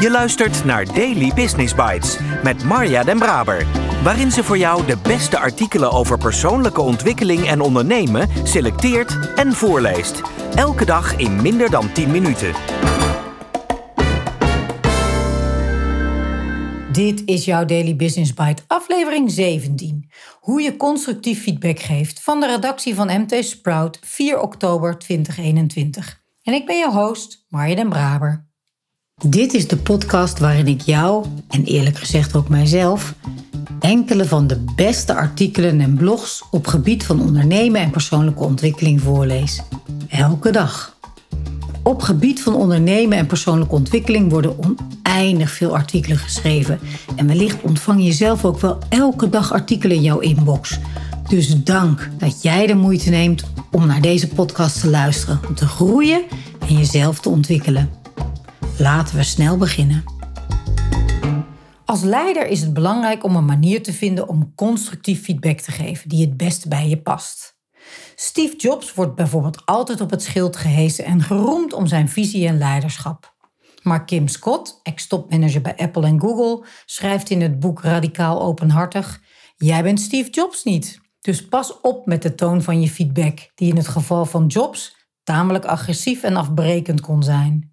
Je luistert naar Daily Business Bites met Marja Den Braber, waarin ze voor jou de beste artikelen over persoonlijke ontwikkeling en ondernemen selecteert en voorleest. Elke dag in minder dan 10 minuten. Dit is jouw Daily Business Bite, aflevering 17. Hoe je constructief feedback geeft van de redactie van MT Sprout 4 oktober 2021. En ik ben je host, Marja Den Braber. Dit is de podcast waarin ik jou, en eerlijk gezegd ook mijzelf, enkele van de beste artikelen en blogs op gebied van ondernemen en persoonlijke ontwikkeling voorlees. Elke dag. Op gebied van ondernemen en persoonlijke ontwikkeling worden oneindig veel artikelen geschreven. En wellicht ontvang je zelf ook wel elke dag artikelen in jouw inbox. Dus dank dat jij de moeite neemt om naar deze podcast te luisteren, om te groeien en jezelf te ontwikkelen. Laten we snel beginnen. Als leider is het belangrijk om een manier te vinden om constructief feedback te geven die het beste bij je past. Steve Jobs wordt bijvoorbeeld altijd op het schild gehesen en geroemd om zijn visie en leiderschap. Maar Kim Scott, ex-topmanager bij Apple en Google, schrijft in het boek Radicaal Openhartig: Jij bent Steve Jobs niet. Dus pas op met de toon van je feedback, die in het geval van Jobs tamelijk agressief en afbrekend kon zijn.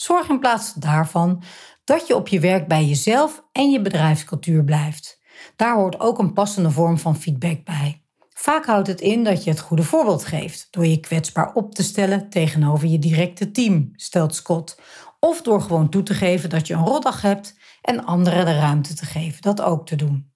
Zorg in plaats daarvan dat je op je werk bij jezelf en je bedrijfscultuur blijft. Daar hoort ook een passende vorm van feedback bij. Vaak houdt het in dat je het goede voorbeeld geeft door je kwetsbaar op te stellen tegenover je directe team, stelt Scott. Of door gewoon toe te geven dat je een rotdag hebt en anderen de ruimte te geven dat ook te doen.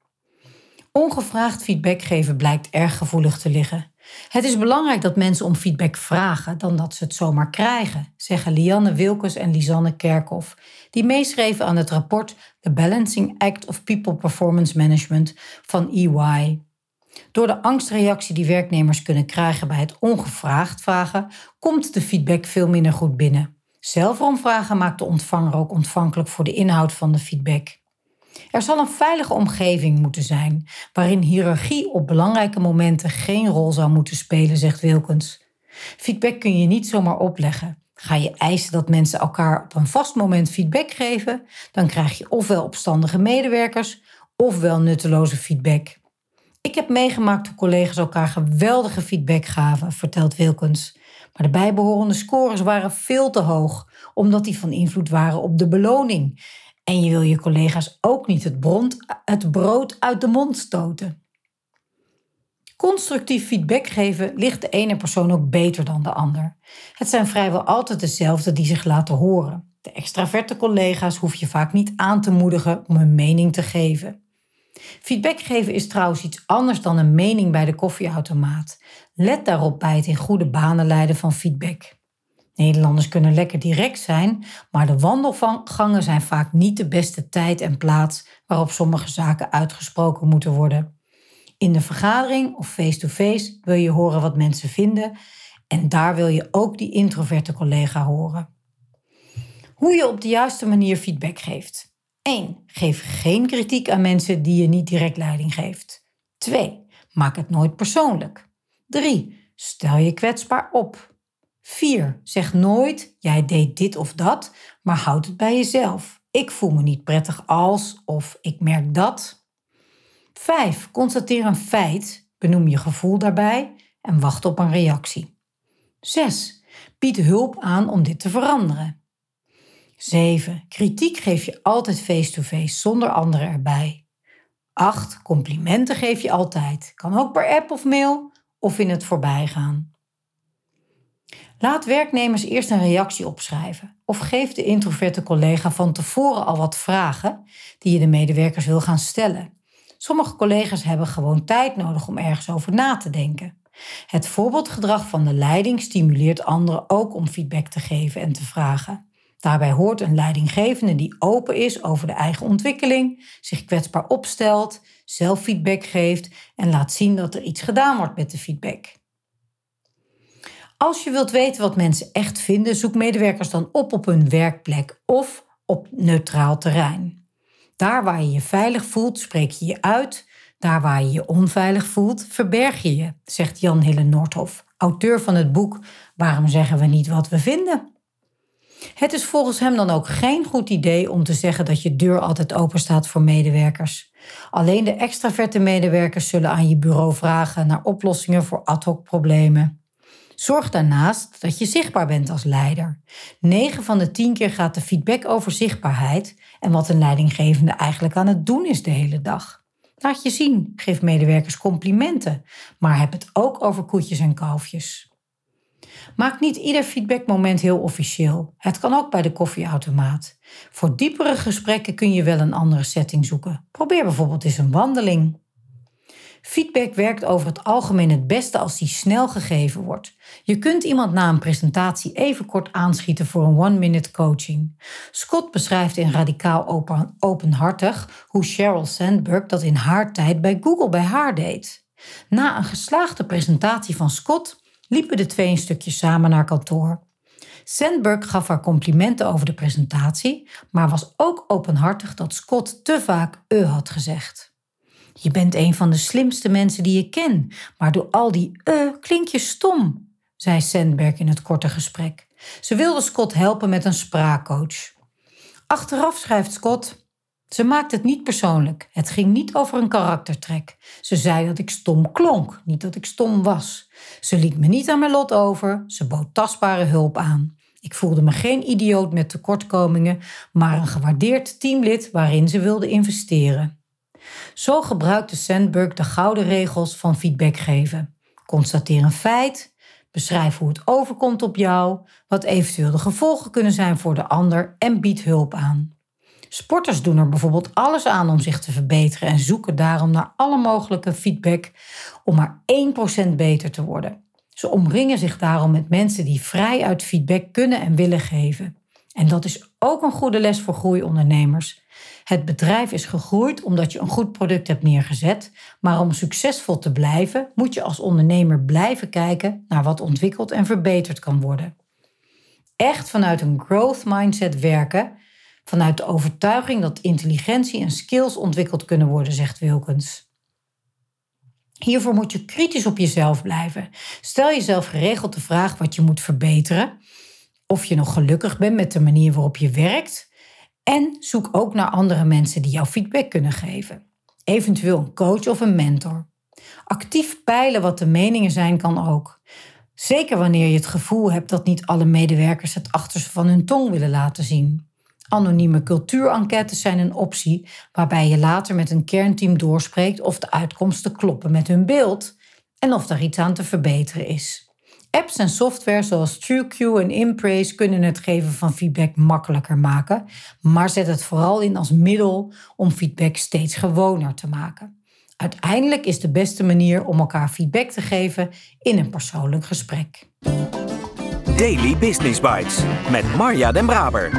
Ongevraagd feedback geven blijkt erg gevoelig te liggen. Het is belangrijk dat mensen om feedback vragen dan dat ze het zomaar krijgen, zeggen Lianne Wilkes en Lisanne Kerkhoff, die meeschreven aan het rapport The Balancing Act of People Performance Management van EY. Door de angstreactie die werknemers kunnen krijgen bij het ongevraagd vragen, komt de feedback veel minder goed binnen. Zelf vragen maakt de ontvanger ook ontvankelijk voor de inhoud van de feedback. Er zal een veilige omgeving moeten zijn, waarin hiërarchie op belangrijke momenten geen rol zou moeten spelen, zegt Wilkens. Feedback kun je niet zomaar opleggen. Ga je eisen dat mensen elkaar op een vast moment feedback geven, dan krijg je ofwel opstandige medewerkers ofwel nutteloze feedback. Ik heb meegemaakt hoe collega's elkaar geweldige feedback gaven, vertelt Wilkens. Maar de bijbehorende scores waren veel te hoog, omdat die van invloed waren op de beloning. En je wil je collega's ook niet het, het brood uit de mond stoten. Constructief feedback geven ligt de ene persoon ook beter dan de ander. Het zijn vrijwel altijd dezelfde die zich laten horen. De extraverte collega's hoef je vaak niet aan te moedigen om een mening te geven. Feedback geven is trouwens iets anders dan een mening bij de koffieautomaat. Let daarop bij het in goede banen leiden van feedback. Nederlanders kunnen lekker direct zijn, maar de wandelgangen zijn vaak niet de beste tijd en plaats waarop sommige zaken uitgesproken moeten worden. In de vergadering of face-to-face wil je horen wat mensen vinden en daar wil je ook die introverte collega horen. Hoe je op de juiste manier feedback geeft. 1. Geef geen kritiek aan mensen die je niet direct leiding geeft. 2. Maak het nooit persoonlijk. 3. Stel je kwetsbaar op. 4. Zeg nooit jij deed dit of dat, maar houd het bij jezelf. Ik voel me niet prettig als of ik merk dat. 5. Constateer een feit, benoem je gevoel daarbij en wacht op een reactie. 6. Bied hulp aan om dit te veranderen. 7. Kritiek geef je altijd face-to-face zonder anderen erbij. 8. Complimenten geef je altijd. Kan ook per app of mail of in het voorbijgaan. Laat werknemers eerst een reactie opschrijven of geef de introverte collega van tevoren al wat vragen die je de medewerkers wil gaan stellen. Sommige collega's hebben gewoon tijd nodig om ergens over na te denken. Het voorbeeldgedrag van de leiding stimuleert anderen ook om feedback te geven en te vragen. Daarbij hoort een leidinggevende die open is over de eigen ontwikkeling, zich kwetsbaar opstelt, zelf feedback geeft en laat zien dat er iets gedaan wordt met de feedback. Als je wilt weten wat mensen echt vinden, zoek medewerkers dan op op hun werkplek of op neutraal terrein. Daar waar je je veilig voelt, spreek je je uit. Daar waar je je onveilig voelt, verberg je je, zegt Jan Hille Noordhoff, auteur van het boek Waarom zeggen we niet wat we vinden? Het is volgens hem dan ook geen goed idee om te zeggen dat je deur altijd open staat voor medewerkers. Alleen de extraverte medewerkers zullen aan je bureau vragen naar oplossingen voor ad hoc problemen. Zorg daarnaast dat je zichtbaar bent als leider. 9 van de 10 keer gaat de feedback over zichtbaarheid en wat een leidinggevende eigenlijk aan het doen is de hele dag. Laat je zien, geef medewerkers complimenten, maar heb het ook over koetjes en kalfjes. Maak niet ieder feedbackmoment heel officieel. Het kan ook bij de koffieautomaat. Voor diepere gesprekken kun je wel een andere setting zoeken. Probeer bijvoorbeeld eens een wandeling. Feedback werkt over het algemeen het beste als die snel gegeven wordt. Je kunt iemand na een presentatie even kort aanschieten voor een one-minute coaching. Scott beschrijft in Radicaal open, Openhartig hoe Sheryl Sandberg dat in haar tijd bij Google bij haar deed. Na een geslaagde presentatie van Scott liepen de twee een stukje samen naar kantoor. Sandberg gaf haar complimenten over de presentatie, maar was ook openhartig dat Scott te vaak e had gezegd. Je bent een van de slimste mensen die ik ken, maar door al die eh klink je stom, zei Sandberg in het korte gesprek. Ze wilde Scott helpen met een spraakcoach. Achteraf schrijft Scott: Ze maakt het niet persoonlijk. Het ging niet over een karaktertrek. Ze zei dat ik stom klonk, niet dat ik stom was. Ze liet me niet aan mijn lot over, ze bood tastbare hulp aan. Ik voelde me geen idioot met tekortkomingen, maar een gewaardeerd teamlid waarin ze wilde investeren. Zo gebruikte Sandberg de gouden regels van feedback geven. Constateer een feit, beschrijf hoe het overkomt op jou, wat eventueel de gevolgen kunnen zijn voor de ander en bied hulp aan. Sporters doen er bijvoorbeeld alles aan om zich te verbeteren en zoeken daarom naar alle mogelijke feedback om maar 1% beter te worden. Ze omringen zich daarom met mensen die vrij uit feedback kunnen en willen geven. En dat is ook een goede les voor groeiondernemers. Het bedrijf is gegroeid omdat je een goed product hebt neergezet, maar om succesvol te blijven moet je als ondernemer blijven kijken naar wat ontwikkeld en verbeterd kan worden. Echt vanuit een growth mindset werken, vanuit de overtuiging dat intelligentie en skills ontwikkeld kunnen worden, zegt Wilkens. Hiervoor moet je kritisch op jezelf blijven. Stel jezelf geregeld de vraag wat je moet verbeteren, of je nog gelukkig bent met de manier waarop je werkt en zoek ook naar andere mensen die jou feedback kunnen geven. Eventueel een coach of een mentor. Actief peilen wat de meningen zijn kan ook. Zeker wanneer je het gevoel hebt dat niet alle medewerkers het achterste van hun tong willen laten zien. Anonieme cultuurenquêtes zijn een optie waarbij je later met een kernteam doorspreekt of de uitkomsten kloppen met hun beeld en of er iets aan te verbeteren is. Apps en software zoals TrueQ en Impraise kunnen het geven van feedback makkelijker maken, maar zet het vooral in als middel om feedback steeds gewoner te maken. Uiteindelijk is de beste manier om elkaar feedback te geven in een persoonlijk gesprek. Daily Business Bites met Marja Den Braber.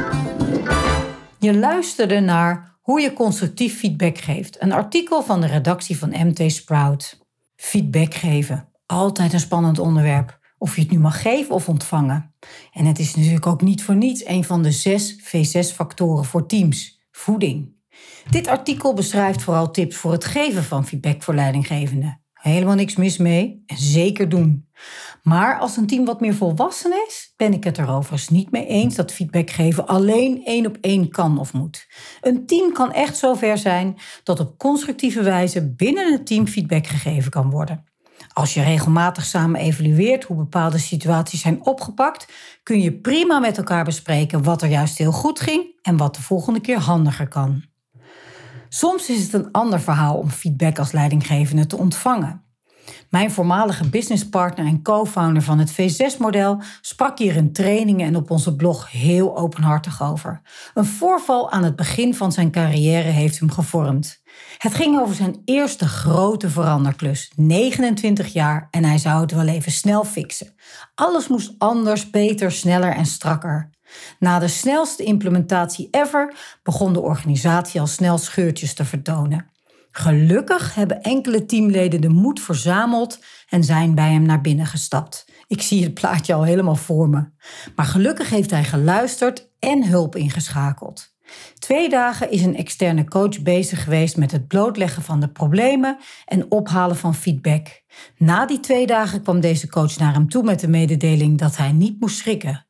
Je luisterde naar Hoe je constructief feedback geeft, een artikel van de redactie van MT Sprout. Feedback geven, altijd een spannend onderwerp of je het nu mag geven of ontvangen. En het is natuurlijk ook niet voor niets een van de zes V6-factoren voor teams: voeding. Dit artikel beschrijft vooral tips voor het geven van feedback voor leidinggevenden. Helemaal niks mis mee en zeker doen. Maar als een team wat meer volwassen is, ben ik het er overigens niet mee eens dat feedback geven alleen één op één kan of moet. Een team kan echt zover zijn dat op constructieve wijze binnen het team feedback gegeven kan worden. Als je regelmatig samen evalueert hoe bepaalde situaties zijn opgepakt, kun je prima met elkaar bespreken wat er juist heel goed ging en wat de volgende keer handiger kan. Soms is het een ander verhaal om feedback als leidinggevende te ontvangen. Mijn voormalige businesspartner en co-founder van het V6-model sprak hier in trainingen en op onze blog heel openhartig over. Een voorval aan het begin van zijn carrière heeft hem gevormd. Het ging over zijn eerste grote veranderklus, 29 jaar, en hij zou het wel even snel fixen. Alles moest anders, beter, sneller en strakker. Na de snelste implementatie ever begon de organisatie al snel scheurtjes te vertonen. Gelukkig hebben enkele teamleden de moed verzameld en zijn bij hem naar binnen gestapt. Ik zie het plaatje al helemaal voor me. Maar gelukkig heeft hij geluisterd en hulp ingeschakeld. Twee dagen is een externe coach bezig geweest met het blootleggen van de problemen en ophalen van feedback. Na die twee dagen kwam deze coach naar hem toe met de mededeling dat hij niet moest schrikken.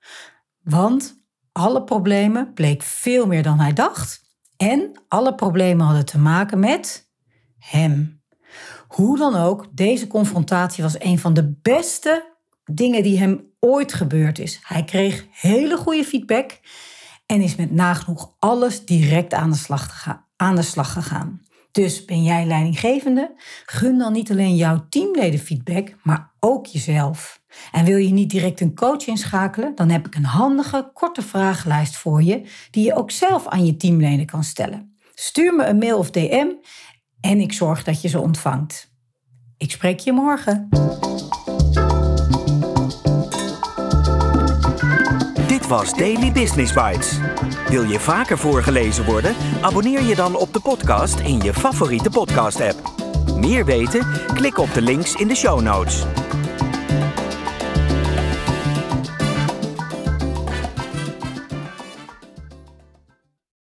Want alle problemen bleek veel meer dan hij dacht. En alle problemen hadden te maken met hem. Hoe dan ook, deze confrontatie was een van de beste dingen die hem ooit gebeurd is. Hij kreeg hele goede feedback en is met nagenoeg alles direct aan de slag, aan de slag gegaan. Dus ben jij leidinggevende? Gun dan niet alleen jouw teamleden feedback, maar ook jezelf. En wil je niet direct een coach inschakelen, dan heb ik een handige, korte vragenlijst voor je, die je ook zelf aan je teamleden kan stellen. Stuur me een mail of DM en ik zorg dat je ze ontvangt. Ik spreek je morgen. Dit was Daily Business Bites. Wil je vaker voorgelezen worden? Abonneer je dan op de podcast in je favoriete podcast-app. Meer weten? Klik op de links in de show notes.